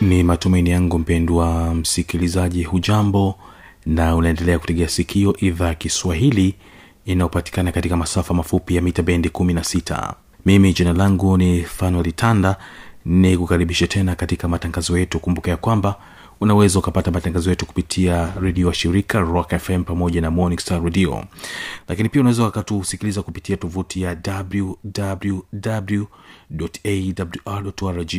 ni matumaini yangu mpendwa msikilizaji hujambo na unaendelea kutegea sikio idhaa ya kiswahili inayopatikana katika masafa mafupi ya mita bendi 16 mimi jina langu ni fanuelitanda ni kukaribisha tena katika matangazo yetu. Kumbuka ya kwamba unaweza ukapata matangazo yetu kupitia redio wa shirika rock fm pamoja na morning star radio. Lakini pia unaweza wakatusikiliza kupitia tovuti ya www.awr.rg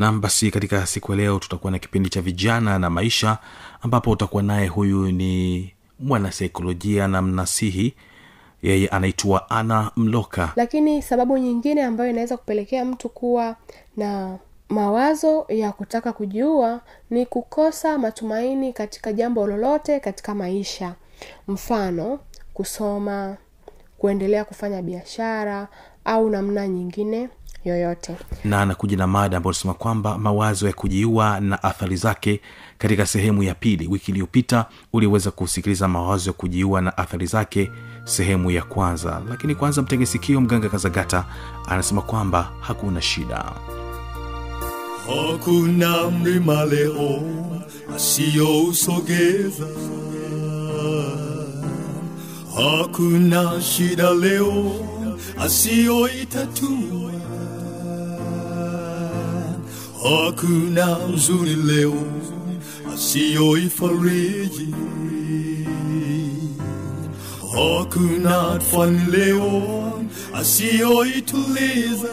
nam basi katika siku ya leo tutakuwa na kipindi cha vijana na maisha ambapo utakuwa naye huyu ni mwanasaikolojia na mnasihi. Yeye anaitwa ana mloka. Lakini sababu nyingine ambayo inaweza kupelekea mtu kuwa na mawazo ya kutaka kujiua ni kukosa matumaini katika jambo lolote katika maisha. Mfano kusoma kuendelea kufanya biashara au namna nyingine yoyote. Na anakuja na mada ambayo anasema kwamba mawazo ya kujiua na athari zake katika sehemu ya pili. Wiki iliyopita uliweza kusikiliza mawazo ya kujiua na athari zake sehemu ya kwanza. Lakini kwanza mtegesikio mganga kazagata anasema kwamba hakuna shida. Hakuna mlima leo asiyousogeza hakuna shida leo asiyoitatua hakuna huzuni leo asiyoifariji. Hakuna tufani leo asiyoituliza.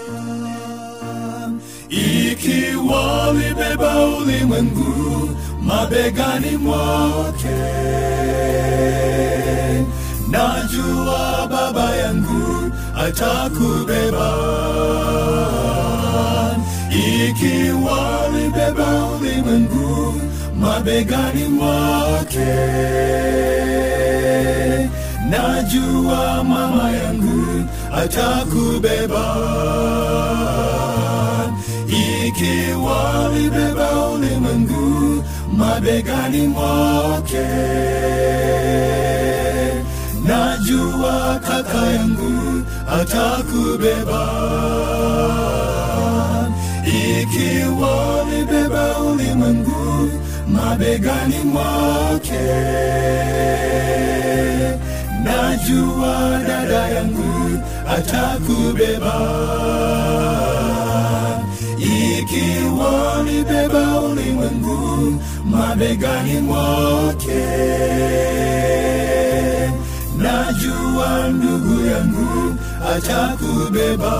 Ikiwa libeba ulimwengu mabegani mwake. Najua baba yangu atakubeba ikiwa libeba ulimwengu mabegani mwake. Najua mama yangu atakubeba. Ikiwa libeba ulimwengu mabegani mwake. Najua kaka yangu atakubeba ikiwa libeba ulimwengu mabegani mwake. Najua dada yangu atakubeba. Ikiwa libeba ulimwengu mabegani mwake. Najua ndugu yangu atakubeba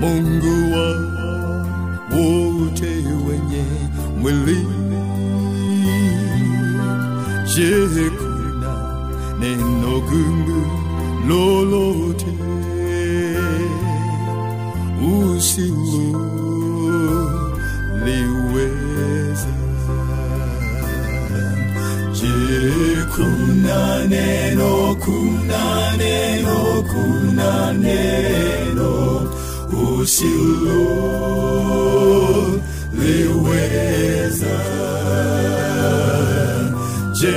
mungu wa wote wenye mwili. Je kuna neno gumu lolote? Usiloliweza je kuna neno kuna neno kuna neno usiloliweza je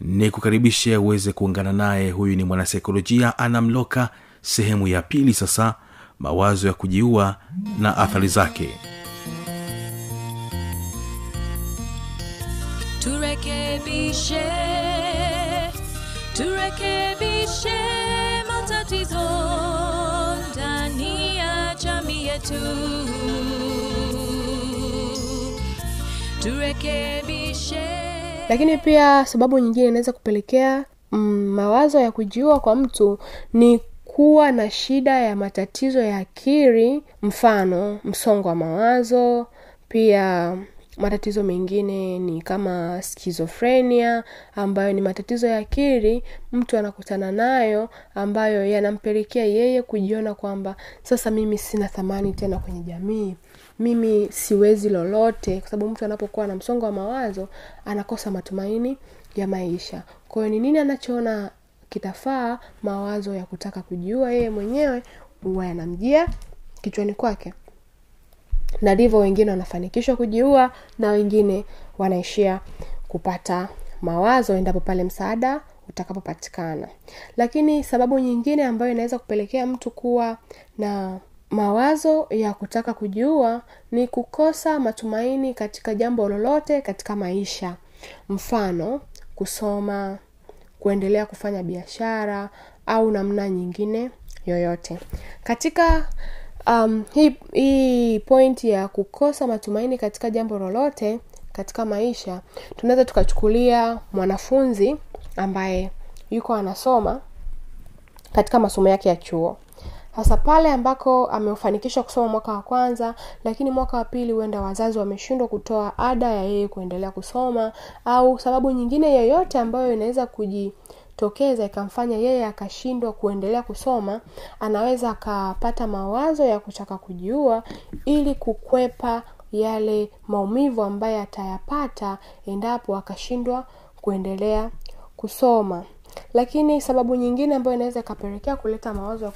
ni kukaribishe uweze kuungana naye. Huyu ni mwanasaikolojia anamloka sehemu ya pili sasa mawazo ya kujiua na athari zake. Turekebishe turekebishe matatizo ndani ya jamii yetu. Turekebishe lakini pia sababu nyingine inaweza kupelekea mm, mawazo ya kujiua kwa mtu ni kuwa na shida ya matatizo ya akili mfano msongo wa mawazo pia matatizo mengine ni kama skizofrenia ambayo ni matatizo ya akili mtu anakutana nayo ambayo yanampelekea yeye kujiona kwamba sasa mimi sina thamani tena kwenye jamii mimi siwezi lolote kwa sababu mtu anapokuwa na msongo wa mawazo anakosa matumaini ya maisha. Kwa ni nini anachoona kitafaa mawazo ya kutaka kujiua yeye mwenyewe huwa yanamjia kichwani kwake. Na ndivyo wengine wanafanikishwa kujiua na wengine wanaishia kupata mawazo endapo pale msaada utakapopatikana. Lakini sababu nyingine ambayo inaweza kupelekea mtu kuwa na mawazo ya kutaka kujiua ni kukosa matumaini katika jambo lolote katika maisha. Mfano kusoma kuendelea kufanya biashara au namna nyingine yoyote. Katika um, hii, hii point ya kukosa matumaini katika jambo lolote katika maisha tunaweza tukachukulia mwanafunzi ambaye yuko anasoma katika masomo yake ya chuo sasa pale ambako amefanikisha kusoma mwaka wa kwanza lakini mwaka wa pili huenda wazazi wameshindwa kutoa ada ya yeye kuendelea kusoma au sababu nyingine yoyote ambayo inaweza kujitokeza ikamfanya yeye akashindwa kuendelea kusoma anaweza akapata mawazo ya kutaka kujiua ili kukwepa yale maumivu ambayo atayapata endapo akashindwa kuendelea kusoma lakini sababu nyingine ambayo inaweza ikapelekea kuleta mawazo ya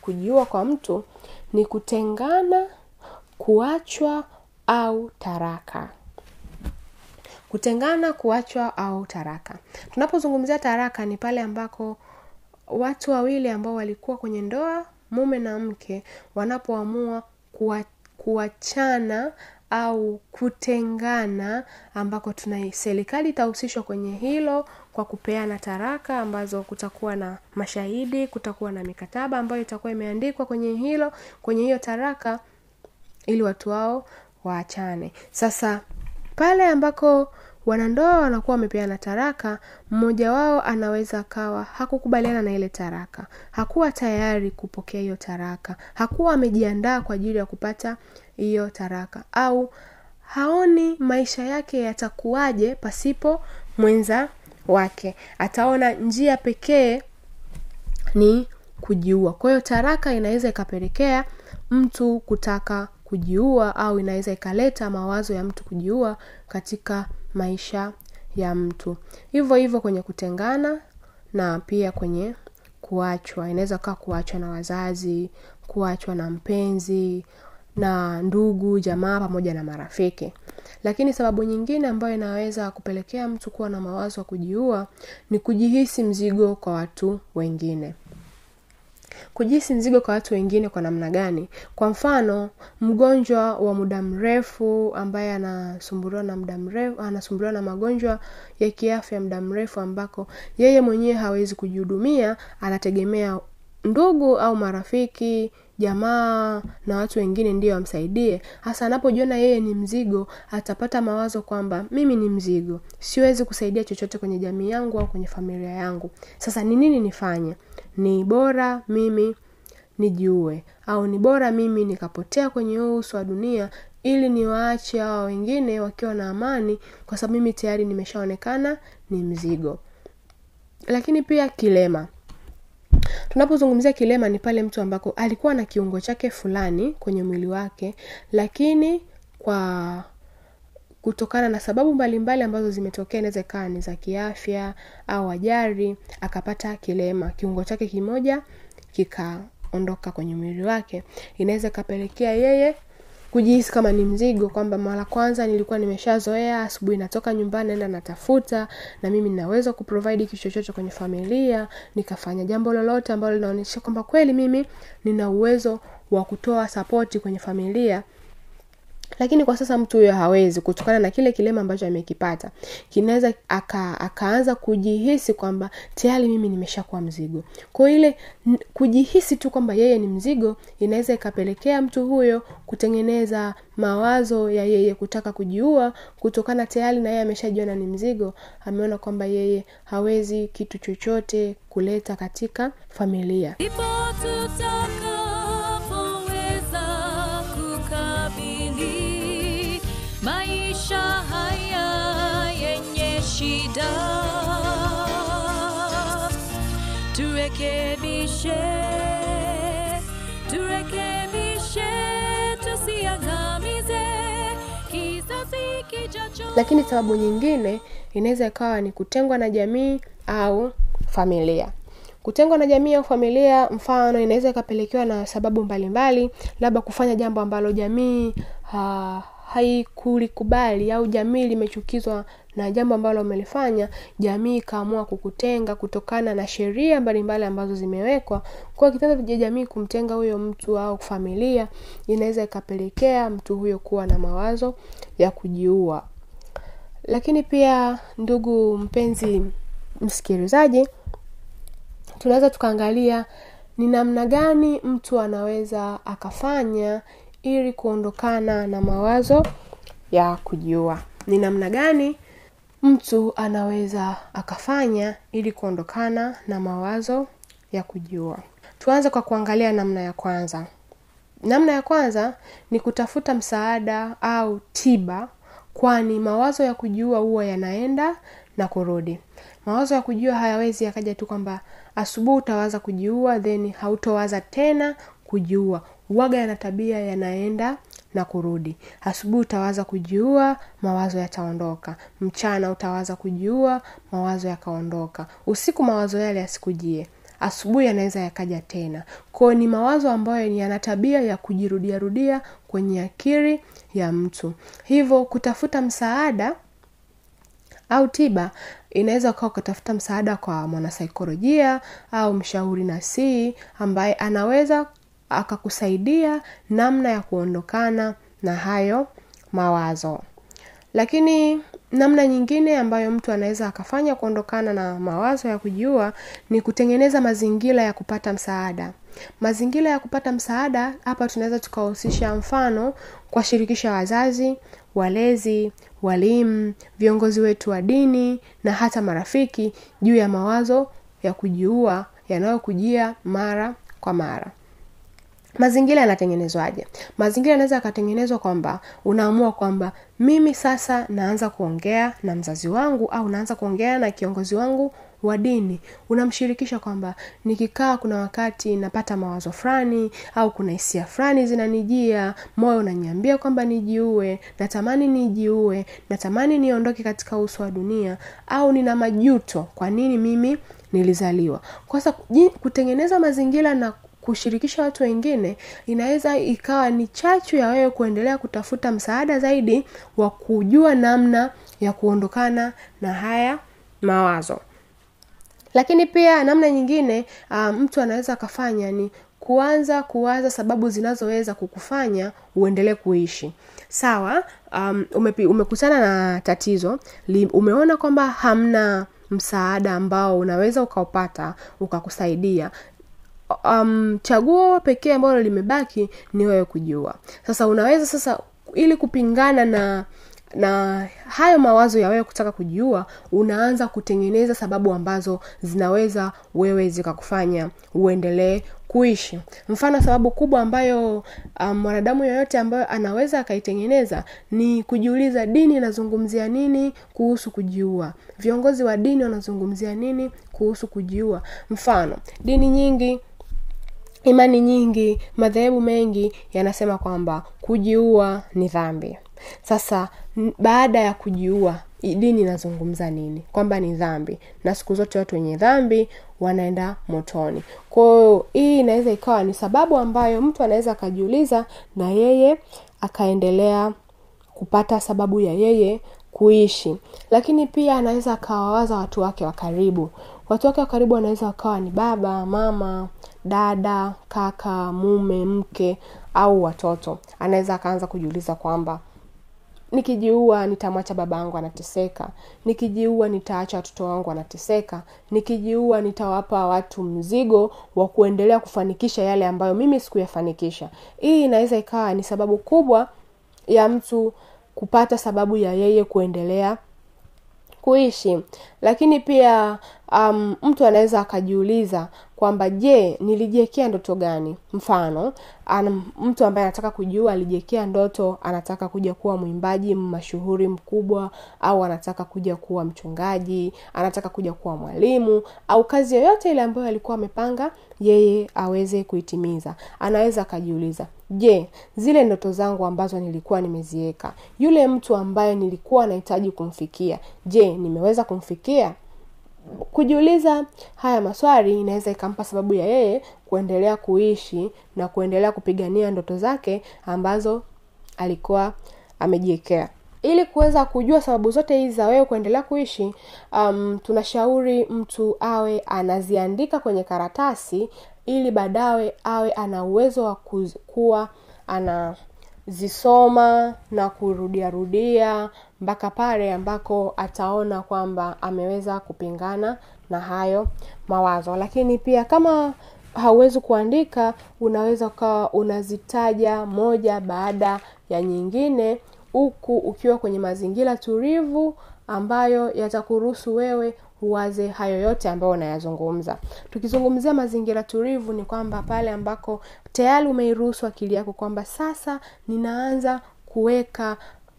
kujiua kwa mtu ni kutengana kuachwa au taraka. Kutengana kuachwa au taraka. Tunapozungumzia taraka ni pale ambako watu wawili ambao walikuwa kwenye ndoa mume na mke wanapoamua kuwa, kuachana au kutengana ambako tuna serikali itahusishwa kwenye hilo kwa kupeana taraka ambazo kutakuwa na mashahidi kutakuwa na mikataba ambayo itakuwa imeandikwa kwenye hilo kwenye hiyo taraka ili watu wao waachane. Sasa pale ambako wanandoa wanakuwa wamepeana taraka mmoja wao anaweza akawa hakukubaliana na ile taraka. Hakuwa tayari kupokea hiyo taraka. Hakuwa amejiandaa kwa ajili ya kupata hiyo taraka. Au haoni maisha yake yatakuwaje pasipo mwenza wake. Ataona njia pekee ni kujiua. Kwa hiyo taraka inaweza ikapelekea mtu kutaka kujiua au inaweza ikaleta mawazo ya mtu kujiua katika maisha ya mtu. Hivyo hivyo kwenye kutengana na pia kwenye kuachwa. Inaweza kaa kuachwa na wazazi kuachwa na mpenzi na ndugu jamaa pamoja na marafiki. Lakini sababu nyingine ambayo inaweza kupelekea mtu kuwa na mawazo ya kujiua ni kujihisi mzigo kwa watu wengine. Kujihisi mzigo kwa watu wengine kwa namna gani? Kwa mfano mgonjwa wa muda mrefu ambaye anasumbuliwa na muda mrefu anasumbuliwa na magonjwa ya kiafya muda mrefu ambako yeye mwenyewe hawezi kujihudumia anategemea ndugu au marafiki jamaa na watu wengine ndio wamsaidie. Hasa anapojiona yeye ni mzigo atapata mawazo kwamba mimi ni mzigo. Siwezi kusaidia chochote kwenye jamii yangu au kwenye familia yangu. Sasa ni nini nifanye? Ni bora mimi nijiue au ni bora mimi nikapotea kwenye huu uso wa dunia ili niwaache hawa wengine wakiwa na amani kwa sababu mimi tayari nimeshaonekana ni mzigo. Lakini pia kilema tunapozungumzia kilema ni pale mtu ambako alikuwa na kiungo chake fulani kwenye mwili wake lakini kwa kutokana na sababu mbalimbali mbali ambazo zimetokea inaweza ikawa ni za kiafya au ajari akapata kilema. Kiungo chake kimoja kikaondoka kwenye mwili wake. Inaweza ikapelekea yeye kujihisi kama ni mzigo kwamba mara kwanza nilikuwa nimeshazoea asubuhi natoka nyumbani naenda natafuta na mimi ninaweza kuprovide kitu chochote kwenye familia nikafanya jambo lolote ambalo linaonyesha kwamba kweli mimi nina uwezo wa kutoa sapoti kwenye familia lakini kwa sasa mtu huyo hawezi kutokana na kile kilema ambacho amekipata. Kinaweza aka, akaanza kujihisi kwamba tayari mimi nimeshakuwa mzigo. Kwa ile kujihisi tu kwamba yeye ni mzigo inaweza ikapelekea mtu huyo kutengeneza mawazo ya yeye kutaka kujiua kutokana tayari na yeye ameshajiona ni mzigo. Ameona kwamba yeye hawezi kitu chochote kuleta katika familia. Ipo tutakapoweza lakini sababu nyingine inaweza ikawa ni kutengwa na jamii au familia. Kutengwa na jamii au familia mfano inaweza ikapelekewa na sababu mbalimbali labda kufanya jambo ambalo jamii ha, haikulikubali au jamii limechukizwa na jambo ambalo umelifanya jamii ikaamua kukutenga kutokana na sheria mbalimbali ambazo zimewekwa. Kwa kitendo cha jamii kumtenga huyo mtu au familia inaweza ikapelekea mtu huyo kuwa na mawazo ya kujiua lakini pia ndugu mpenzi msikilizaji tunaweza tukaangalia ni namna gani mtu anaweza akafanya ili kuondokana na mawazo ya kujiua ni namna gani mtu anaweza akafanya ili kuondokana na mawazo ya kujiua tuanze kwa kuangalia namna ya kwanza. Namna ya kwanza ni kutafuta msaada au tiba kwani mawazo ya kujiua huwa yanaenda na kurudi. Mawazo ya kujiua hayawezi yakaja tu kwamba asubuhi utawaza kujiua then hautowaza tena kujiua. Waga yana tabia yanaenda na kurudi. Asubuhi utawaza kujiua mawazo yataondoka. Mchana utawaza kujiua mawazo yakaondoka. Usiku mawazo yale yasikujie asubuhi yanaweza yakaja tena. Kwao ni mawazo ambayo yana tabia ya kujirudiarudia kwenye akili ya mtu. Hivyo kutafuta msaada au tiba inaweza ukawa ukatafuta msaada kwa mwanasaikolojia au mshauri nasii ambaye anaweza akakusaidia namna ya kuondokana na hayo mawazo. Lakini namna nyingine ambayo mtu anaweza akafanya kuondokana na mawazo ya kujiua ni kutengeneza mazingira ya kupata msaada. Mazingira ya kupata msaada hapa tunaweza tukahusisha mfano kuwashirikisha wazazi walezi walimu viongozi wetu wa dini na hata marafiki juu ya mawazo ya kujiua yanayokujia mara kwa mara mazingira yanatengenezwaje? Mazingira yanaweza yakatengenezwa kwamba unaamua kwamba mimi sasa naanza kuongea na mzazi wangu au naanza kuongea na kiongozi wangu wa dini. Unamshirikisha kwamba nikikaa kuna wakati napata mawazo fulani au kuna hisia fulani zinanijia moyo unaniambia kwamba nijiue natamani nijiue natamani niondoke katika uso wa dunia au nina majuto kwa nini mimi nilizaliwa. Kwa sasa kutengeneza mazingira na kushirikisha watu wengine inaweza ikawa ni chachu ya wewe kuendelea kutafuta msaada zaidi wa kujua namna ya kuondokana na haya mawazo. Lakini pia namna nyingine uh, mtu anaweza akafanya ni kuanza kuwaza sababu zinazoweza kukufanya uendelee kuishi. Sawa um, umepi, umekutana na tatizo li, umeona kwamba hamna msaada ambao unaweza ukaupata ukakusaidia um, chaguo pekee ambalo limebaki ni wewe kujua. Sasa unaweza sasa ili kupingana na na hayo mawazo ya wewe kutaka kujiua unaanza kutengeneza sababu ambazo zinaweza wewe zikakufanya uendelee kuishi. Mfano sababu kubwa ambayo um, mwanadamu yoyote ambayo anaweza akaitengeneza ni kujiuliza dini inazungumzia nini kuhusu kujiua viongozi wa dini wanazungumzia nini kuhusu kujiua mfano dini nyingi imani nyingi madhehebu mengi yanasema kwamba kujiua ni dhambi. Sasa baada ya kujiua dini inazungumza nini? Kwamba ni dhambi. Na siku zote watu wenye dhambi wanaenda motoni. Kwahiyo hii inaweza ikawa ni sababu ambayo mtu anaweza akajiuliza na yeye akaendelea kupata sababu ya yeye kuishi. Lakini pia anaweza akawawaza watu wake wa karibu watu wake wa karibu wanaweza wakawa ni baba mama dada kaka mume mke au watoto. Anaweza akaanza kujiuliza kwamba nikijiua nitamwacha baba yangu anateseka. Nikijiua nitaacha watoto wangu anateseka nikijiua nitawapa watu mzigo wa kuendelea kufanikisha yale ambayo mimi sikuyafanikisha. Hii inaweza ikawa ni sababu kubwa ya mtu kupata sababu ya yeye kuendelea kuishi. Lakini pia um, mtu anaweza akajiuliza kwamba je nilijiekea ndoto gani? Mfano an, mtu ambaye anataka kujua alijiekea ndoto anataka kuja kuwa mwimbaji mashuhuri mkubwa au anataka kuja kuwa mchungaji anataka kuja kuwa mwalimu au kazi yoyote ile ambayo alikuwa amepanga yeye aweze kuitimiza. Anaweza akajiuliza je zile ndoto zangu ambazo nilikuwa nimeziweka yule mtu ambaye nilikuwa nahitaji kumfikia je nimeweza kumfikia kujiuliza haya maswali inaweza ikampa sababu ya yeye kuendelea kuishi na kuendelea kupigania ndoto zake ambazo alikuwa amejiwekea. Ili kuweza kujua sababu zote hizi za wewe kuendelea kuishi um, tunashauri mtu awe anaziandika kwenye karatasi ili baadaye awe ana uwezo wa kuwa anazisoma na kurudiarudia mpaka pale ambako ataona kwamba ameweza kupingana na hayo mawazo. Lakini pia kama hauwezi kuandika unaweza ukawa unazitaja moja baada ya nyingine huku ukiwa kwenye mazingira tulivu ambayo yatakuruhusu wewe uwaze hayo yote ambayo unayazungumza. Tukizungumzia mazingira tulivu ni kwamba pale ambako tayari umeiruhusu akili yako kwamba sasa ninaanza kuweka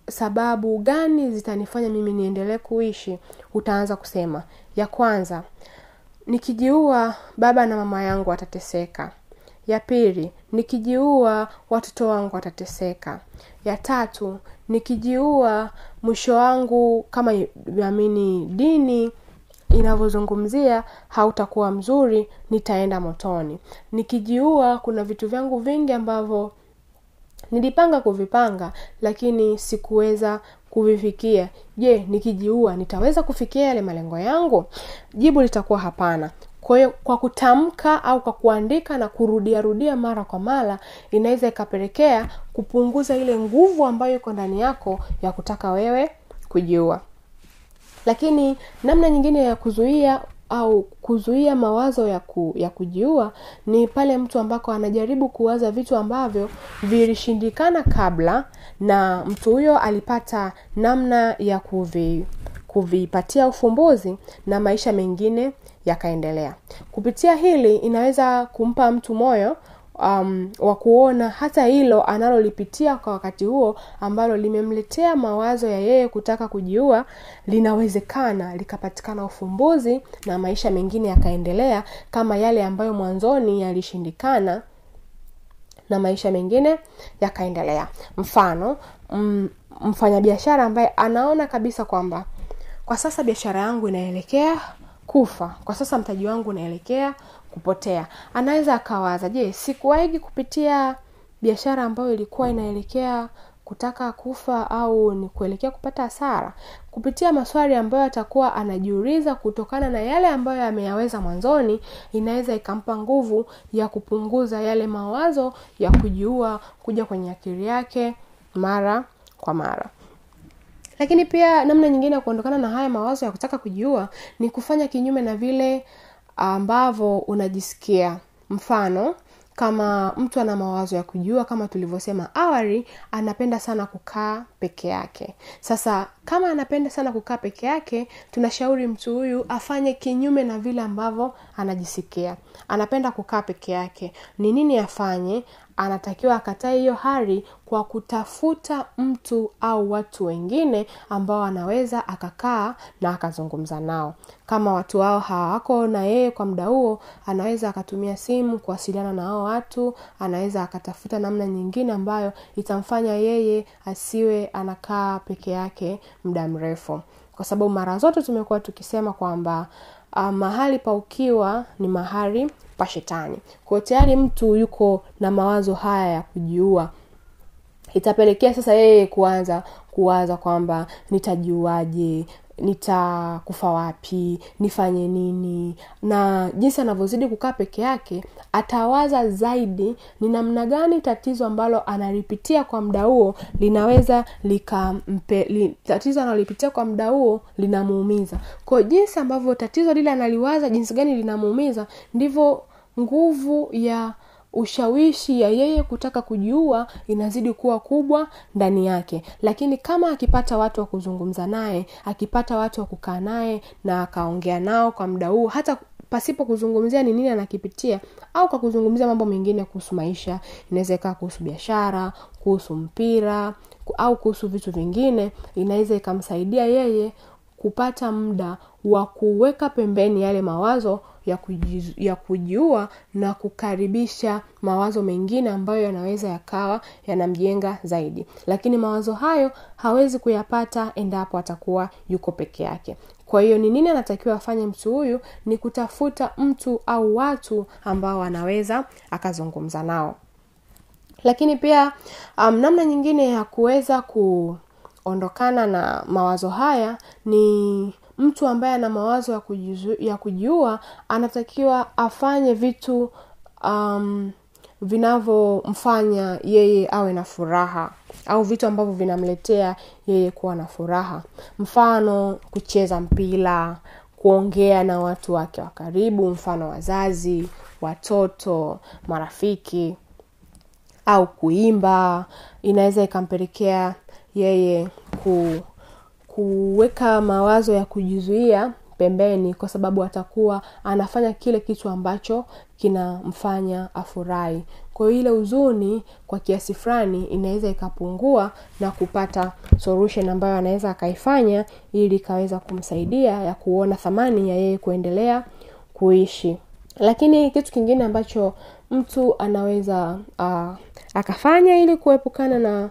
sababu gani zitanifanya mimi niendelee kuishi utaanza kusema. Ya kwanza nikijiua baba na mama yangu watateseka. Ya pili nikijiua watoto wangu watateseka. Ya tatu nikijiua mwisho wangu kama amini dini inavyozungumzia hautakuwa mzuri nitaenda motoni. Nikijiua kuna vitu vyangu vingi ambavyo nilipanga kuvipanga lakini sikuweza kuvifikia. Je nikijiua nitaweza kufikia yale malengo yangu? Jibu litakuwa hapana. Kwa hiyo kwa kutamka au kwa kuandika na kurudiarudia mara kwa mara inaweza ikapelekea kupunguza ile nguvu ambayo iko ndani yako ya kutaka wewe kujiua. Lakini namna nyingine ya kuzuia au kuzuia mawazo ya, ku, ya kujiua ni pale mtu ambako anajaribu kuwaza vitu ambavyo vilishindikana kabla na mtu huyo alipata namna ya kuvi kuvipatia ufumbuzi na maisha mengine yakaendelea. Kupitia hili inaweza kumpa mtu moyo um, wa kuona hata hilo analolipitia kwa wakati huo ambalo limemletea mawazo ya yeye kutaka kujiua linawezekana likapatikana ufumbuzi na maisha mengine yakaendelea kama yale ambayo mwanzoni yalishindikana na maisha mengine yakaendelea. Mfano m, mfanyabiashara ambaye anaona kabisa kwamba kwa sasa biashara yangu inaelekea kufa kwa sasa mtaji wangu unaelekea kupotea. Anaweza akawaza je sikuwaigi kupitia biashara ambayo ilikuwa inaelekea kutaka kufa au ni kuelekea kupata hasara? Kupitia maswali ambayo atakuwa anajiuliza kutokana na yale ambayo ameyaweza mwanzoni inaweza ikampa nguvu ya kupunguza yale mawazo ya kujiua kuja kwenye akili yake mara kwa mara. Lakini pia namna nyingine ya kuondokana na haya mawazo ya kutaka kujiua ni kufanya kinyume na vile ambavyo unajisikia mfano kama mtu ana mawazo ya kujua kama tulivyosema awali anapenda sana kukaa peke yake. Sasa kama anapenda sana kukaa peke yake tunashauri mtu huyu afanye kinyume na vile ambavyo anajisikia. Anapenda kukaa peke yake. Ni nini afanye anatakiwa akatae hiyo hari kwa kutafuta mtu au watu wengine ambao anaweza akakaa na akazungumza nao. Kama watu hao hawako na yeye kwa muda huo anaweza akatumia simu kuwasiliana na hao watu anaweza akatafuta namna nyingine ambayo itamfanya yeye asiwe anakaa peke yake muda mrefu. Kwa sababu mara zote tumekuwa tukisema kwamba uh, mahali pa ukiwa ni mahali pa shetani. Kwao tayari mtu yuko na mawazo haya ya kujiua itapelekea sasa yeye kuanza kuwaza kwamba nitajiuaje nitakufa wapi nifanye nini. Na jinsi anavyozidi kukaa peke yake atawaza zaidi ni namna gani tatizo ambalo analipitia kwa muda huo linaweza likampe li, tatizo analipitia kwa muda huo linamuumiza. Kwao jinsi ambavyo tatizo lile analiwaza jinsi gani linamuumiza ndivyo nguvu ya ushawishi ya yeye kutaka kujiua inazidi kuwa kubwa ndani yake. Lakini kama akipata watu wa kuzungumza naye akipata watu wa kukaa naye na akaongea nao kwa muda huo hata pasipo kuzungumzia ni nini anakipitia au kwa kuzungumzia mambo mengine kuhusu maisha inaweza ikaa kuhusu biashara kuhusu mpira au kuhusu vitu vingine inaweza ikamsaidia yeye kupata muda wa kuweka pembeni yale mawazo ya, kujizu, ya kujua na kukaribisha mawazo mengine ambayo yanaweza yakawa yanamjenga zaidi. Lakini mawazo hayo hawezi kuyapata endapo atakuwa yuko peke yake. Kwa hiyo ni nini anatakiwa afanye mtu huyu? Ni kutafuta mtu au watu ambao anaweza akazungumza nao. Lakini pia um, namna nyingine ya kuweza kuondokana na mawazo haya ni mtu ambaye ana mawazo ya, ya kujiua anatakiwa afanye vitu um, vinavyomfanya yeye awe na furaha au vitu ambavyo vinamletea yeye kuwa na furaha. Mfano kucheza mpira kuongea na watu wake wa karibu mfano wazazi watoto marafiki au kuimba. Inaweza ikampelekea yeye ku kuweka mawazo ya kujizuia pembeni kwa sababu atakuwa anafanya kile kitu ambacho kinamfanya afurahi. Kwa hiyo ile huzuni kwa kiasi fulani inaweza ikapungua na kupata solution ambayo anaweza akaifanya ili ikaweza kumsaidia ya kuona thamani ya yeye kuendelea kuishi. Lakini kitu kingine ambacho mtu anaweza uh, akafanya ili kuepukana na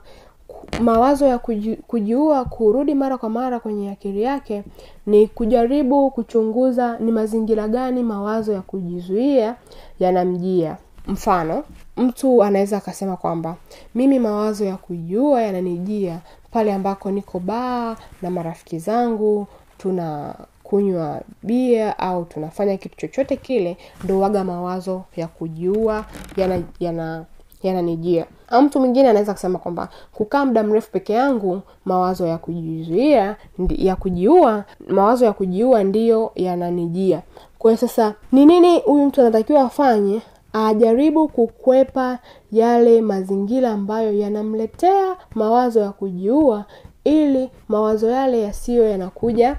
mawazo ya kuji, kujiua kurudi mara kwa mara kwenye akili yake ni kujaribu kuchunguza ni mazingira gani mawazo ya kujizuia yanamjia. Mfano mtu anaweza akasema kwamba mimi mawazo ya kujiua yananijia pale ambako niko baa na marafiki zangu tuna kunywa bia au tunafanya kitu chochote kile ndo waga mawazo ya kujiua yana yana yananijia au mtu mwingine anaweza kusema kwamba kukaa muda mrefu peke yangu mawazo ya kujizuia ya kujiua mawazo ya kujiua ndiyo yananijia. Kwa sasa ni nini huyu mtu anatakiwa afanye? Ajaribu kukwepa yale mazingira ambayo yanamletea mawazo ya kujiua ili mawazo yale yasiyo yanakuja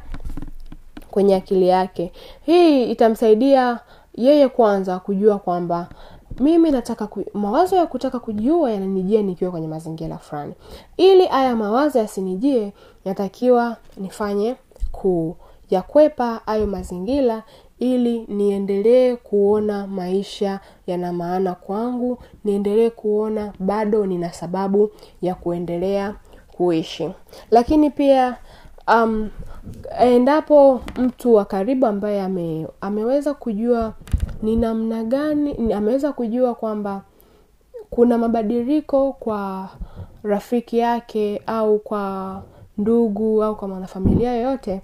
kwenye akili yake. Hii itamsaidia yeye kwanza kujua kwamba mimi nataka ku, mawazo ya kutaka kujiua yananijia nikiwa kwenye mazingira fulani. Ili haya mawazo yasinijie natakiwa nifanye kuyakwepa hayo mazingira ili niendelee kuona maisha yana maana kwangu niendelee kuona bado nina sababu ya kuendelea kuishi. Lakini pia um, endapo mtu wa karibu ambaye ame, ameweza kujua ni namna gani ameweza kujua kwamba kuna mabadiliko kwa rafiki yake au kwa ndugu au kwa mwanafamilia yoyote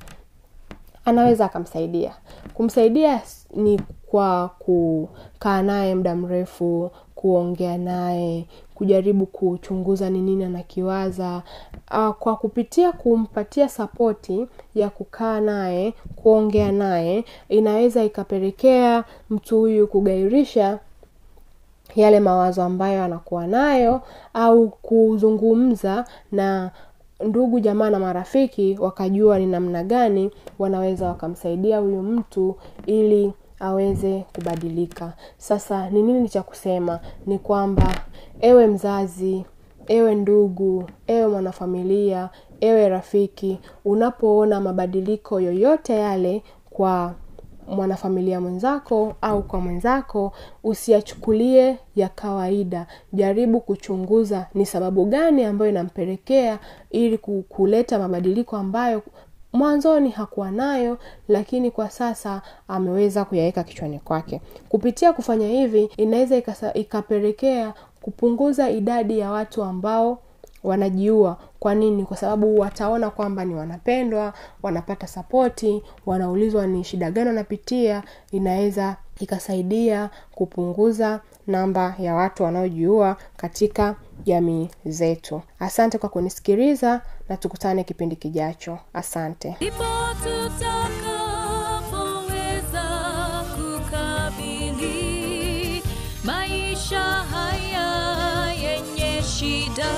anaweza akamsaidia. Kumsaidia ni kwa kukaa naye muda mrefu kuongea naye kujaribu kuchunguza ni nini anakiwaza uh, kwa kupitia kumpatia sapoti ya kukaa naye kuongea naye inaweza ikapelekea mtu huyu kugairisha yale mawazo ambayo anakuwa nayo au kuzungumza na ndugu jamaa na marafiki wakajua ni namna gani wanaweza wakamsaidia huyu mtu ili aweze kubadilika. Sasa ni nini cha kusema? Ni kwamba ewe mzazi ewe ndugu ewe mwanafamilia ewe rafiki unapoona mabadiliko yoyote yale kwa mwanafamilia mwenzako au kwa mwenzako usiyachukulie ya kawaida. Jaribu kuchunguza ni sababu gani ambayo inampelekea ili kuleta mabadiliko ambayo mwanzoni hakuwa nayo lakini kwa sasa ameweza kuyaweka kichwani kwake. Kupitia kufanya hivi inaweza ikapelekea kupunguza idadi ya watu ambao wanajiua. Kwa nini? Kwa sababu wataona kwamba ni wanapendwa wanapata sapoti wanaulizwa ni shida gani wanapitia inaweza ikasaidia kupunguza namba ya watu wanaojiua katika jamii zetu. Asante kwa kunisikiliza na tukutane kipindi kijacho. Asante. Ndipo tutakapoweza kukabili maisha haya yenye shida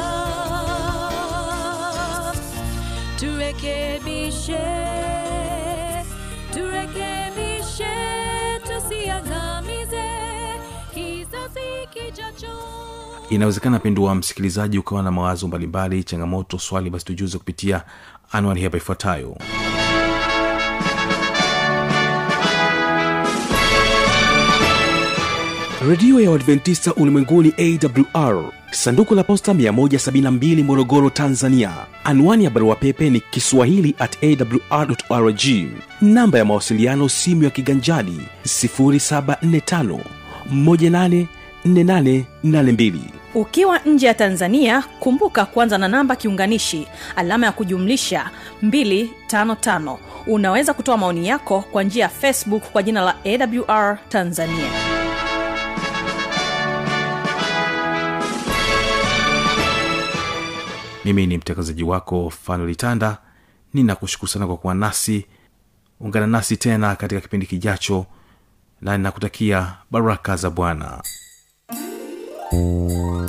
inawezekana pendua msikilizaji ukawa na mawazo mbalimbali changamoto swali basi tujuze kupitia anwani hapa ifuatayo. Redio ya uadventista ulimwenguni awr sanduku la posta 172 morogoro tanzania. Anwani ya barua pepe ni kiswahili at awrrg namba ya mawasiliano simu ya kiganjadi 745 184882 ukiwa nje ya tanzania kumbuka kuanza na namba kiunganishi alama ya kujumlisha 255 unaweza kutoa maoni yako kwa njia ya facebook kwa jina la awr tanzania. Mimi ni mtangazaji wako fanolitanda ninakushukuru sana kwa kuwa nasi. Ungana nasi tena katika kipindi kijacho na ninakutakia baraka za bwana Música